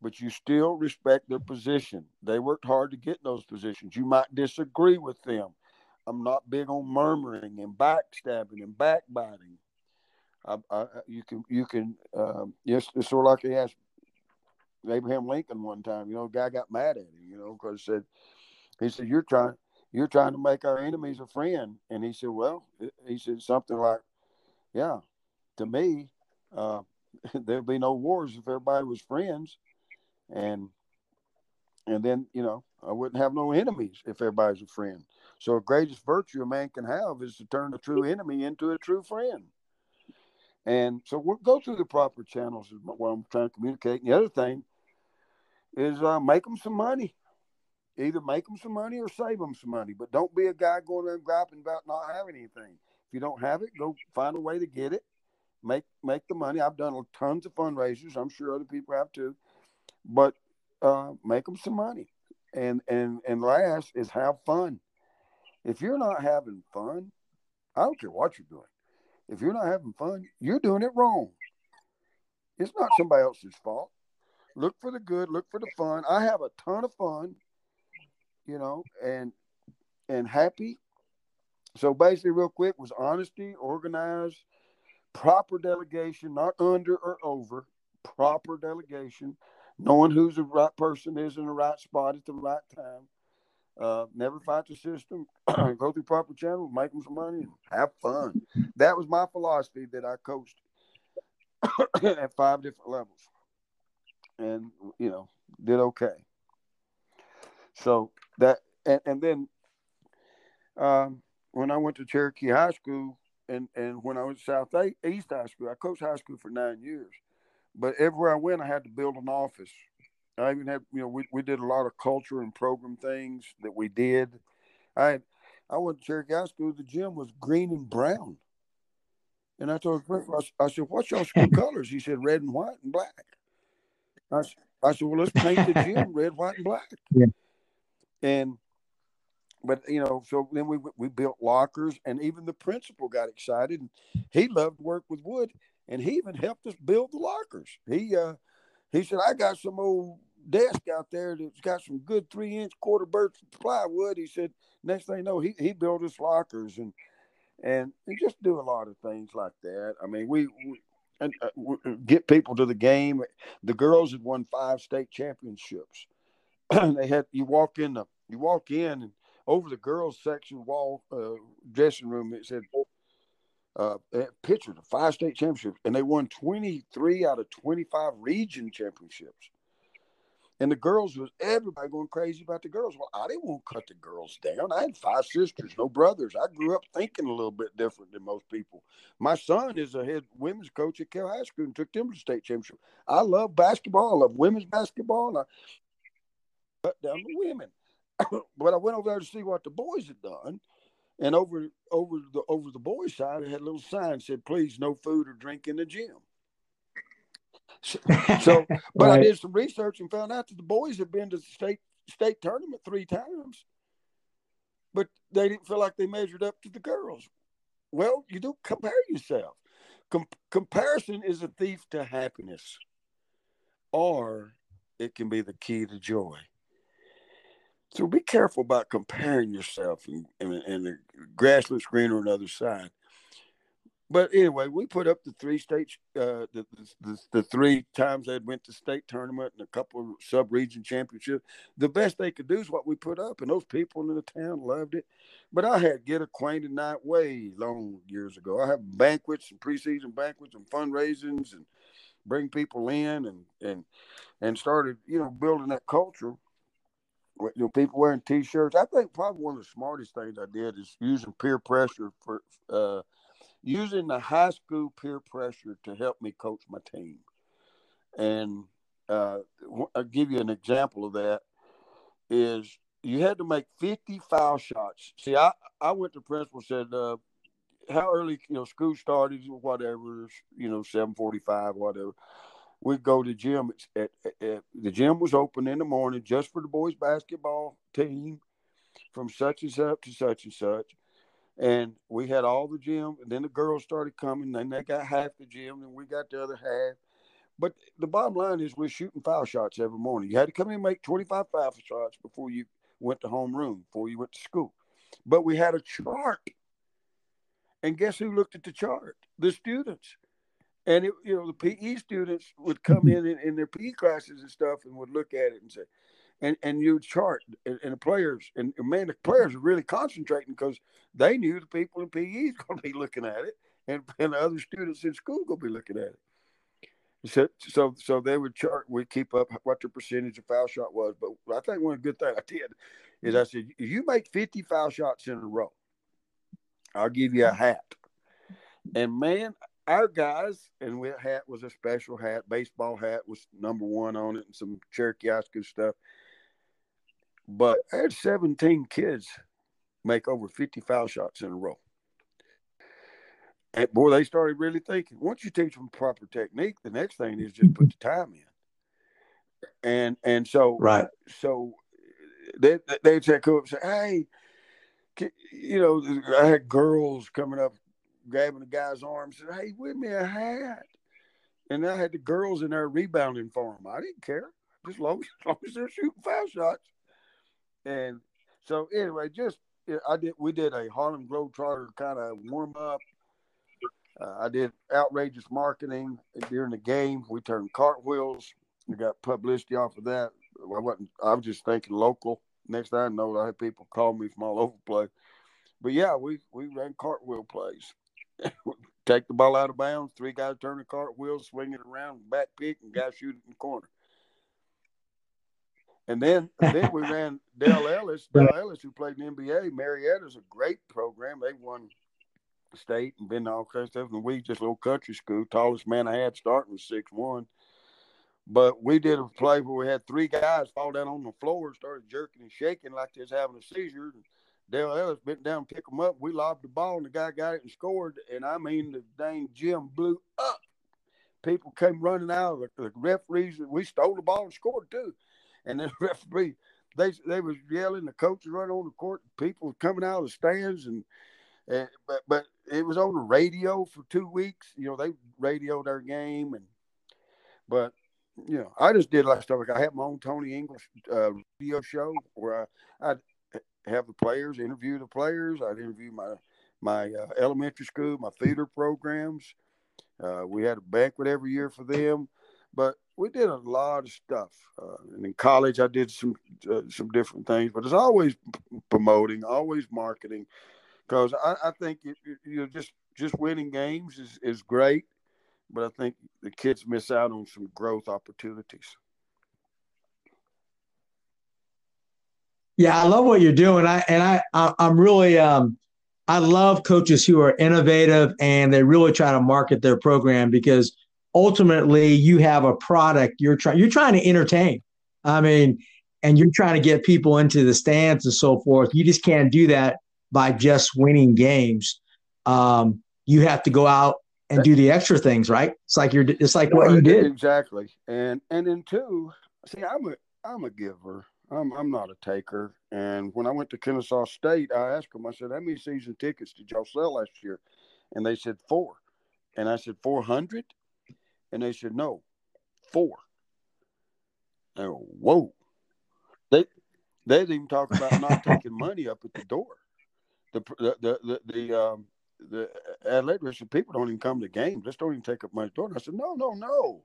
but you still respect their position. They worked hard to get those positions. You might disagree with them. I'm not big on murmuring and backstabbing and backbiting. I, I, you can, you can, um, yes, it's sort of like he asked Abraham Lincoln one time. You know, guy got mad at him. You know, because said, he said, "You're trying, you're trying to make our enemies a friend," and he said, "Well," he said something like, "Yeah, to me, uh, [laughs] there'd be no wars if everybody was friends." and and then you know I wouldn't have no enemies if everybody's a friend. So the greatest virtue a man can have is to turn a true enemy into a true friend. And so we'll go through the proper channels is what I'm trying to communicate. And the other thing is uh, make them some money. Either make them some money or save them some money. But don't be a guy going and griping about not having anything. If you don't have it, go find a way to get it. Make make the money. I've done tons of fundraisers. I'm sure other people have too but uh, make them some money. And and and last is have fun. If you're not having fun, I don't care what you're doing. If you're not having fun, you're doing it wrong. It's not somebody else's fault. Look for the good, look for the fun. I have a ton of fun, you know, and and happy. So basically, real quick, was honesty, organized, proper delegation, not under or over, proper delegation, knowing who's the right person is in the right spot at the right time. Uh, never fight the system. [clears throat] go through proper channels, make them some money, and have fun. That was my philosophy that I coached [clears throat] at five different levels, and you know did okay. So that and, and then um, when I went to Cherokee High School and and when I was South East High School, I coached high school for nine years. But everywhere I went, I had to build an office. I even had, you know, we, we did a lot of culture and program things that we did. I I went to Cherokee High School. The gym was green and brown. And I told him, I, said, what's your school [laughs] colors? He said, red and white and black. I, I said, well, let's paint the gym [laughs] red, white, and black. Yeah. And, but you know, so then we we built lockers, and even the principal got excited. And he loved work with wood and he even helped us build the lockers. He uh, he said, "I got some old desk out there that's got some good three inch quarter birch plywood." He said, "Next thing you know, he he built us lockers and and, and just do a lot of things like that. I mean, we." we and uh, get people to the game. The girls had won five state championships. [clears throat] they had you walk in the you walk in and over the girls section wall uh, dressing room it said uh, pitchers, five state championships, and they won 23 out of 25 region championships. And the girls was everybody going crazy about the girls. Well, I didn't want to cut the girls down. I had five sisters, no brothers. I grew up thinking a little bit different than most people. My son is a head women's coach at Kell High School and took them to the state championship. I love basketball. I love women's basketball. And I cut down the women. [coughs] but I went over there to see what the boys had done and over over the over the boys' side, it had a little sign that said, "Please, no food or drink in the gym." So, so [laughs] but right. I did some research and found out that the boys had been to the state state tournament three times, but they didn't feel like they measured up to the girls. Well, you do compare yourself. Com- comparison is a thief to happiness, or it can be the key to joy. So be careful about comparing yourself and, and, and the grass looks greener on the other side. But anyway, we put up the three states, uh, the, the, the three times they went to state tournament and a couple of sub region championships. The best they could do is what we put up, and those people in the town loved it. But I had get acquainted night way long years ago. I have banquets and preseason banquets and fundraisings and bring people in and and and started you know building that culture you know, people wearing T-shirts. I think probably one of the smartest things I did is using peer pressure for uh, using the high school peer pressure to help me coach my team. And uh, I'll give you an example of that. Is you had to make 50 foul shots. See, I, I went to principal said, uh, how early, you know, school started, whatever, you know, 745, whatever. We'd go to gym. At, at, at, the gym was open in the morning just for the boys basketball team from such and such to such and such. And we had all the gym, and then the girls started coming. Then they got half the gym, and we got the other half. But the bottom line is we're shooting foul shots every morning. You had to come in and make 25 foul shots before you went to homeroom, before you went to school. But we had a chart. And guess who looked at the chart? The students. And it, you know, the PE students would come [laughs] in, in in their PE classes and stuff and would look at it and say, and and you chart and, and the players and man, the players are really concentrating because they knew the people in PE is [laughs] going to be looking at it, and and the other students in school going to be looking at it. So, so, so they would chart. We keep up what the percentage of foul shot was. But I think one good thing I did is I said, if you make fifty foul shots in a row, I'll give you a hat. And man, our guys, and we hat was a special hat. Baseball hat was number one on it, and some Cherokee high school stuff. But I had seventeen kids make over fifty foul shots in a row. And boy, they started really thinking. Once you teach them proper technique, the next thing is just put the time in. And and so right, so they they'd say, "Come up say, hey." You know, I had girls coming up, grabbing the guy's arm, said, "Hey, with me a hat," and I had the girls in there rebounding for him. I didn't care, just long [laughs] as long as they're shooting foul shots. And so, anyway, just I did. We did a Harlem Globetrotter kind of warm up uh, I did outrageous marketing during the game. We turned cartwheels. We got publicity off of that. I wasn't. I was just thinking local. Next thing I know, I had people call me from all over the place. But yeah, we we ran cartwheel plays. [laughs] Take the ball out of bounds. Three guys turn the cartwheel, swing it around, back pick, and guys shoot it in the corner. And then then we ran Dale Ellis. [laughs] Dale Ellis, who played in the NBA. Marietta's a great program. They won state and been to all kinds of stuff. And we just a little country school. Tallest man I had starting was six one. But we did a play where we had three guys fall down on the floor and started jerking and shaking like they was having a seizure. And Dale Ellis bent down, pick them up. We lobbed the ball, and the guy got it and scored. And I mean, the dang gym blew up. People came running out. The referees, we stole the ball and scored too. And then the [laughs] referee, they they was yelling. The coaches running on the court. People coming out of the stands and and, but but it was on the radio for two weeks. You know, they radioed our game, and but you know, I just did like stuff. Like I had my own Tony Ingle uh, radio show where I, I'd have the players interview the players. I'd interview my my uh, elementary school, my theater programs. Uh, we had a banquet every year for them, but we did a lot of stuff. Uh, and in college, I did some uh, some different things, but it's always promoting, always marketing, because I, I, think you, you know just just winning games is, is great, but I think the kids miss out on some growth opportunities. Yeah, I love what you're doing. I and I, I I'm really um I love coaches who are innovative and they really try to market their program because ultimately you have a product you're trying you're trying to entertain. I mean, and you're trying to get people into the stands and so forth. You just can't do that by just winning games. Um, you have to go out and do the extra things, right? It's like you're, it's like what you did exactly. And and then two, see, I'm a I'm a giver. I'm I'm not a taker. And when I went to Kennesaw State, I asked them. I said, "How many season tickets did y'all sell last year?" And they said four. And I said, 400? And they said, no, four. Go, whoa. They they didn't even talk about not [laughs] taking money up at the door the the the the, um, the athletic people don't even come to games. Just don't even take up money. And I said, no, no, no.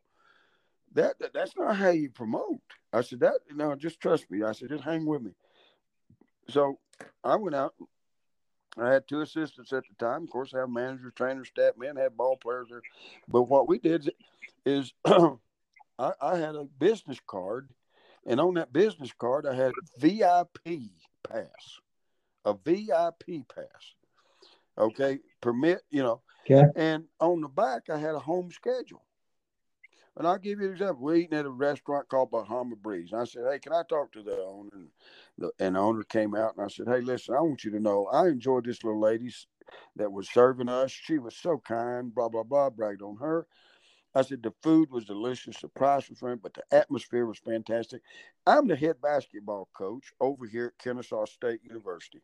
That, that that's not how you promote. I said that no, just trust me. I said just hang with me. So I went out. I had two assistants at the time. Of course, I have managers, trainers, staff men, had ball players there. But what we did is [clears throat] I, I had a business card, and on that business card I had a VIP pass a VIP pass. Okay, permit, you know. Okay. And on the back, I had a home schedule. And I'll give you an example. We're eating at a restaurant called Bahama Breeze. And I said, Hey, can I talk to the owner? And the, and the owner came out and I said, Hey, listen, I want you to know I enjoyed this little lady that was serving us. She was so kind, blah, blah, blah, bragged on her. I said, the food was delicious, the price was right, but the atmosphere was fantastic. I'm the head basketball coach over here at Kennesaw State University.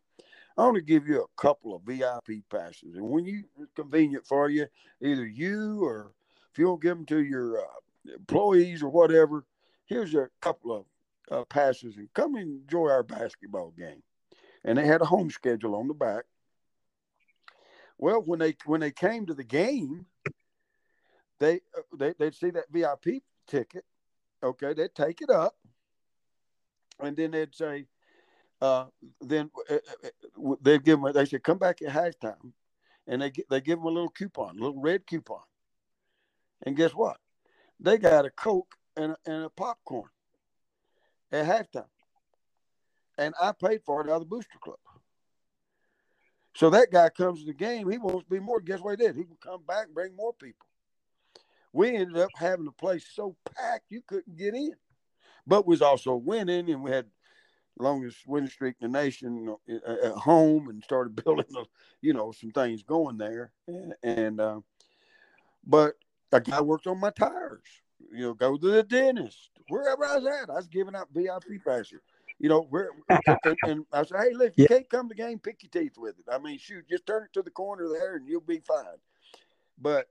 I want to give you a couple of VIP passes. And when you convenient for you, either you or if you don't give them to your uh, employees or whatever, here's a couple of uh, passes and come enjoy our basketball game. And they had a home schedule on the back. Well, when they when they came to the game, they uh, they they'd see that VIP ticket. Okay, they'd take it up, and then they'd say, uh, then uh, uh, they'd give them. They said, "Come back at halftime," and they they give them a little coupon, a little red coupon. And guess what? They got a Coke and a, and a popcorn at halftime. And I paid for it out of the booster club. So that guy comes to the game, he wants to be more. Guess what he did? He would come back and bring more people. We ended up having the place so packed you couldn't get in. But was also winning, and we had longest winning streak in the nation at home, and started [laughs] building, you know, some things going there. And, and uh, but a guy worked on my tires. You know, go to the dentist. Wherever I was at, I was giving out VIP passes. You know, where and, [laughs] I said, hey, look, you yeah. can't come to the game, pick your teeth with it. I mean, shoot, just turn it to the corner there and you'll be fine. But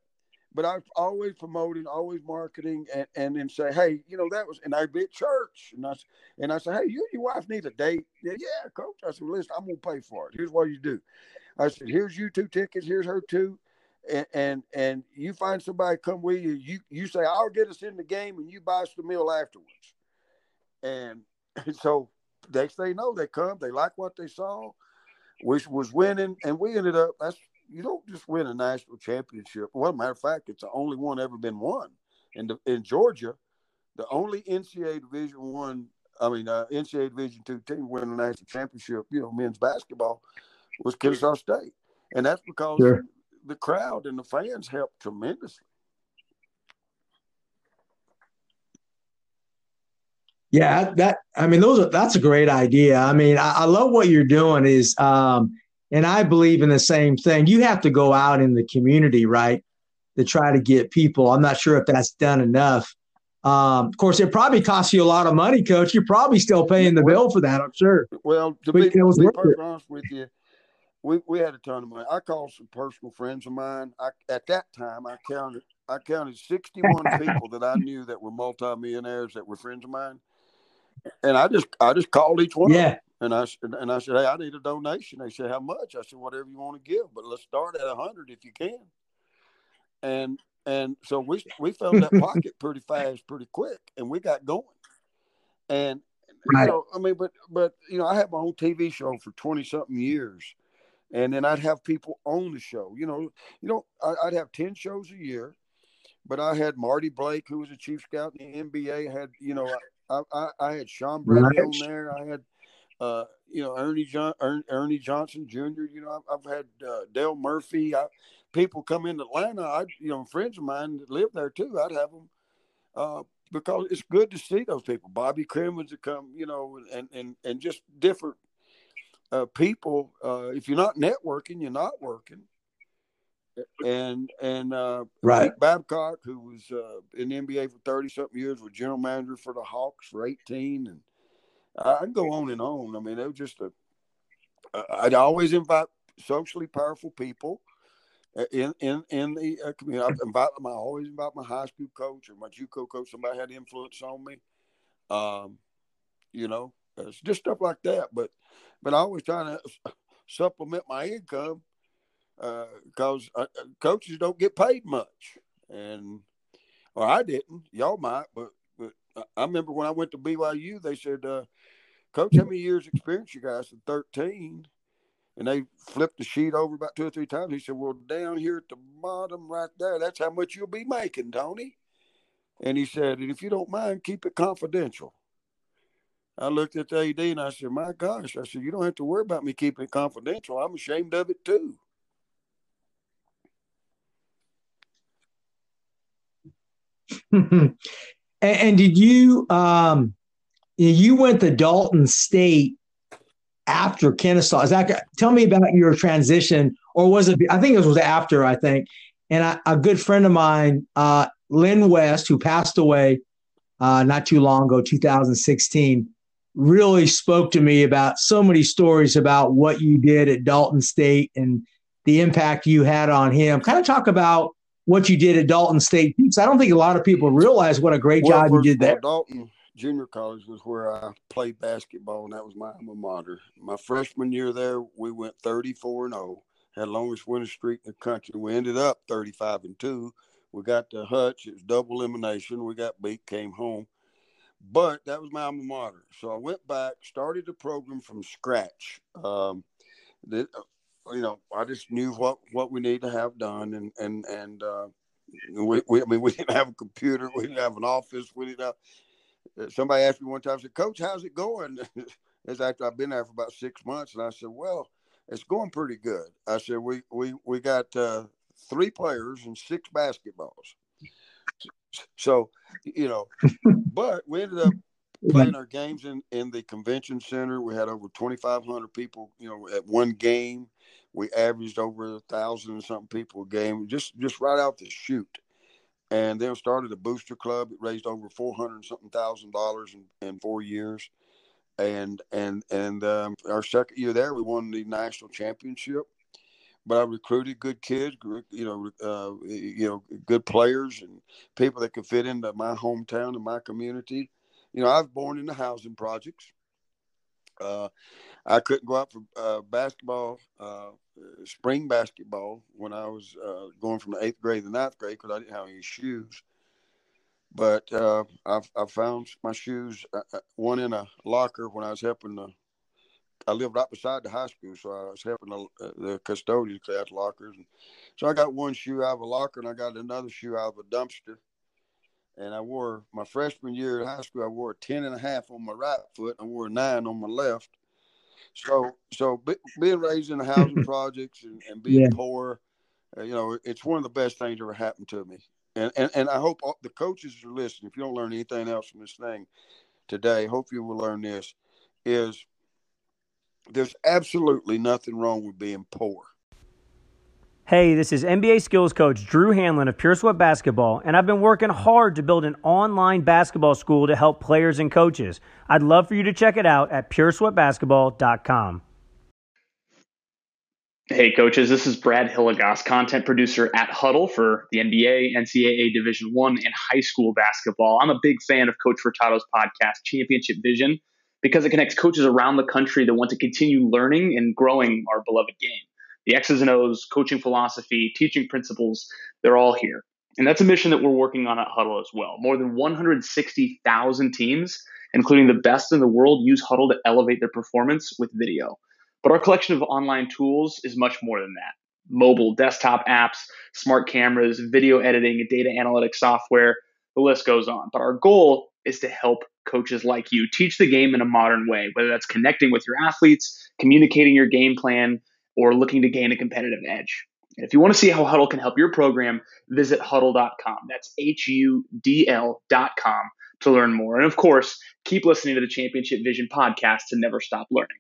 but I was always promoting, always marketing, and, and then say, hey, you know, that was, and I'd be at church, and I, and I said, hey, you and your wife need a date. Yeah, yeah, coach. I said, listen, I'm gonna pay for it. Here's what you do. I said, here's you two tickets. Here's her two and, and and you find somebody come with you, you you say, I'll get us in the game and you buy us the meal afterwards. And, and [laughs] so next they know they come, they like what they saw, which was winning, and we ended up that's you don't just win a national championship. Well, matter of fact, it's the only one ever been won. In the, in Georgia, the only NCAA Division One, I, mean uh, NCAA Division Two team win a national championship, you know, men's basketball was Kennesaw State, and that's because sure the crowd and the fans helped tremendously. Yeah, that I mean, those are that's a great idea. I mean, I, I love what you're doing. Is um, and I believe in the same thing. You have to go out in the community, right, to try to get people. I'm not sure if that's done enough. Um, of course, it probably costs you a lot of money, Coach. You're probably still paying the bill for that. I'm sure. Well, to be, to be honest with you, we, we had a ton of money. I called some personal friends of mine. I, at that time, I counted I counted 61 [laughs] people that I knew that were multimillionaires that were friends of mine, and I just I just called each one. Yeah. And I and I said, hey, I need a donation. They said, how much? I said, whatever you want to give, but let's start at a hundred if you can. And and so we we filled that [laughs] pocket pretty fast, pretty quick, and we got going. And right. you know, I mean, but but you know, I had my own TV show for twenty something years, and then I'd have people on the show. You know, you know, I'd have ten shows a year, but I had Marty Blake, who was a chief scout in the NBA. Had you know, I I, I had Shawn Bradley on there. I had. Uh, you know, Ernie John, Ernie Johnson Jr. You know, I've, I've had uh, Dale Murphy. I, people come in Atlanta. I, you know, friends of mine that live there too. I'd have them uh, because it's good to see those people. Bobby Cremins to come, you know, and and and just different uh, people. Uh, if you're not networking, you're not working. And and uh, right, Pete Babcock, who was uh, in the NBA for thirty something years, was general manager for the Hawks for eighteen, and I can go on and on. I mean, it was just a. I'd always invite socially powerful people uh, in in in the uh, community. I invite them. I always invite my high school coach or my JUCO coach. Somebody had influence on me. Um, you know, it's just stuff like that. But but I always trying to supplement my income because uh, uh, coaches don't get paid much, and or I didn't. Y'all might, but I remember when I went to BYU, they said, uh, "Coach, how many years experience you guys?" I 13. And they flipped the sheet over about two or three times. He said, Well, down here at the bottom right there, that's how much you'll be making, Tony. And he said, And if you don't mind, keep it confidential. I looked at the AD and I said, My gosh, I said, You don't have to worry about me keeping it confidential. I'm ashamed of it too. [laughs] and, and, did you um, you went to Dalton State after Kennesaw? Is that tell me about your transition, or was it? I think it was after. I think, and I, a good friend of mine, uh, Lynn West, who passed away uh, not too long ago, 2016 really spoke to me about so many stories about what you did at Dalton State and the impact you had on him. Kind of talk about what you did at Dalton State because I don't think a lot of people realize what a great well, job you did there. Dalton Junior College was where I played basketball, and that was my alma mater. My freshman year there, we went 34 and 0, had longest winning streak in the country. We ended up 35 and 2. We got to Hutch, it was double elimination. We got beat, came home. But that was my alma mater. So I went back, started the program from scratch. Um, uh, you know, I just knew what, what we need to have done. And, and, and, uh, we, we, I mean, we didn't have a computer. We didn't have an office. We didn't have, uh, somebody asked me one time, I said, coach, how's it going? [laughs] it's after I've been there for about six months. And I said, well, it's going pretty good. I said, we, we, we got, uh, three players and six basketballs. So, you know, [laughs] but we ended up playing our games in, in the convention center. We had over 2,500 people, you know, at one game. We averaged over a thousand and something people a game, just just right out the chute. And then started a booster club. It raised over four hundred something thousand dollars in, in four years. And and and um, our second year there, we won the national championship but I recruited good kids, you know, uh, you know, good players and people that could fit into my hometown and my community. You know, I was born in the housing projects. Uh, I couldn't go out for uh, basketball, uh, spring basketball, when I was uh, going from the eighth grade to ninth grade because I didn't have any shoes. But uh, I, I found my shoes, one in a locker when I was helping the I lived right beside the high school, so I was helping the, uh, the custodians clean out lockers. And so I got one shoe out of a locker, and I got another shoe out of a dumpster. And I wore my freshman year at high school. I wore a ten and a half on my right foot. I wore a nine on my left. So, so be, being raised in the housing [laughs] projects and, and being yeah. poor, uh, you know, it's one of the best things ever happened to me. And, and and I hope all, the coaches are listening. If you don't learn anything else from this thing today, hope you will learn this. Is there's absolutely nothing wrong with being poor. Hey, this is NBA skills coach Drew Hanlen of Pure Sweat Basketball, and I've been working hard to build an online basketball school to help players and coaches. I'd love for you to check it out at puresweatbasketball.com. Hey, coaches, this is Brad Hilligoss, content producer at Hudl for the NBA, NCAA Division One, and high school basketball. I'm a big fan of Coach Furtado's podcast, Championship Vision because it connects coaches around the country that want to continue learning and growing our beloved game. The X's and O's, coaching philosophy, teaching principles, they're all here. And that's a mission that we're working on at Hudl as well. More than 160,000 teams, including the best in the world, use Hudl to elevate their performance with video. But our collection of online tools is much more than that mobile, desktop apps, smart cameras, video editing, data analytics software, the list goes on. But our goal is to help coaches like you teach the game in a modern way, whether that's connecting with your athletes, communicating your game plan, or looking to gain a competitive edge. And if you want to see how Hudl can help your program, visit hudl.com. That's H U D L.com to learn more. And of course, keep listening to the Championship Vision podcast to never stop learning.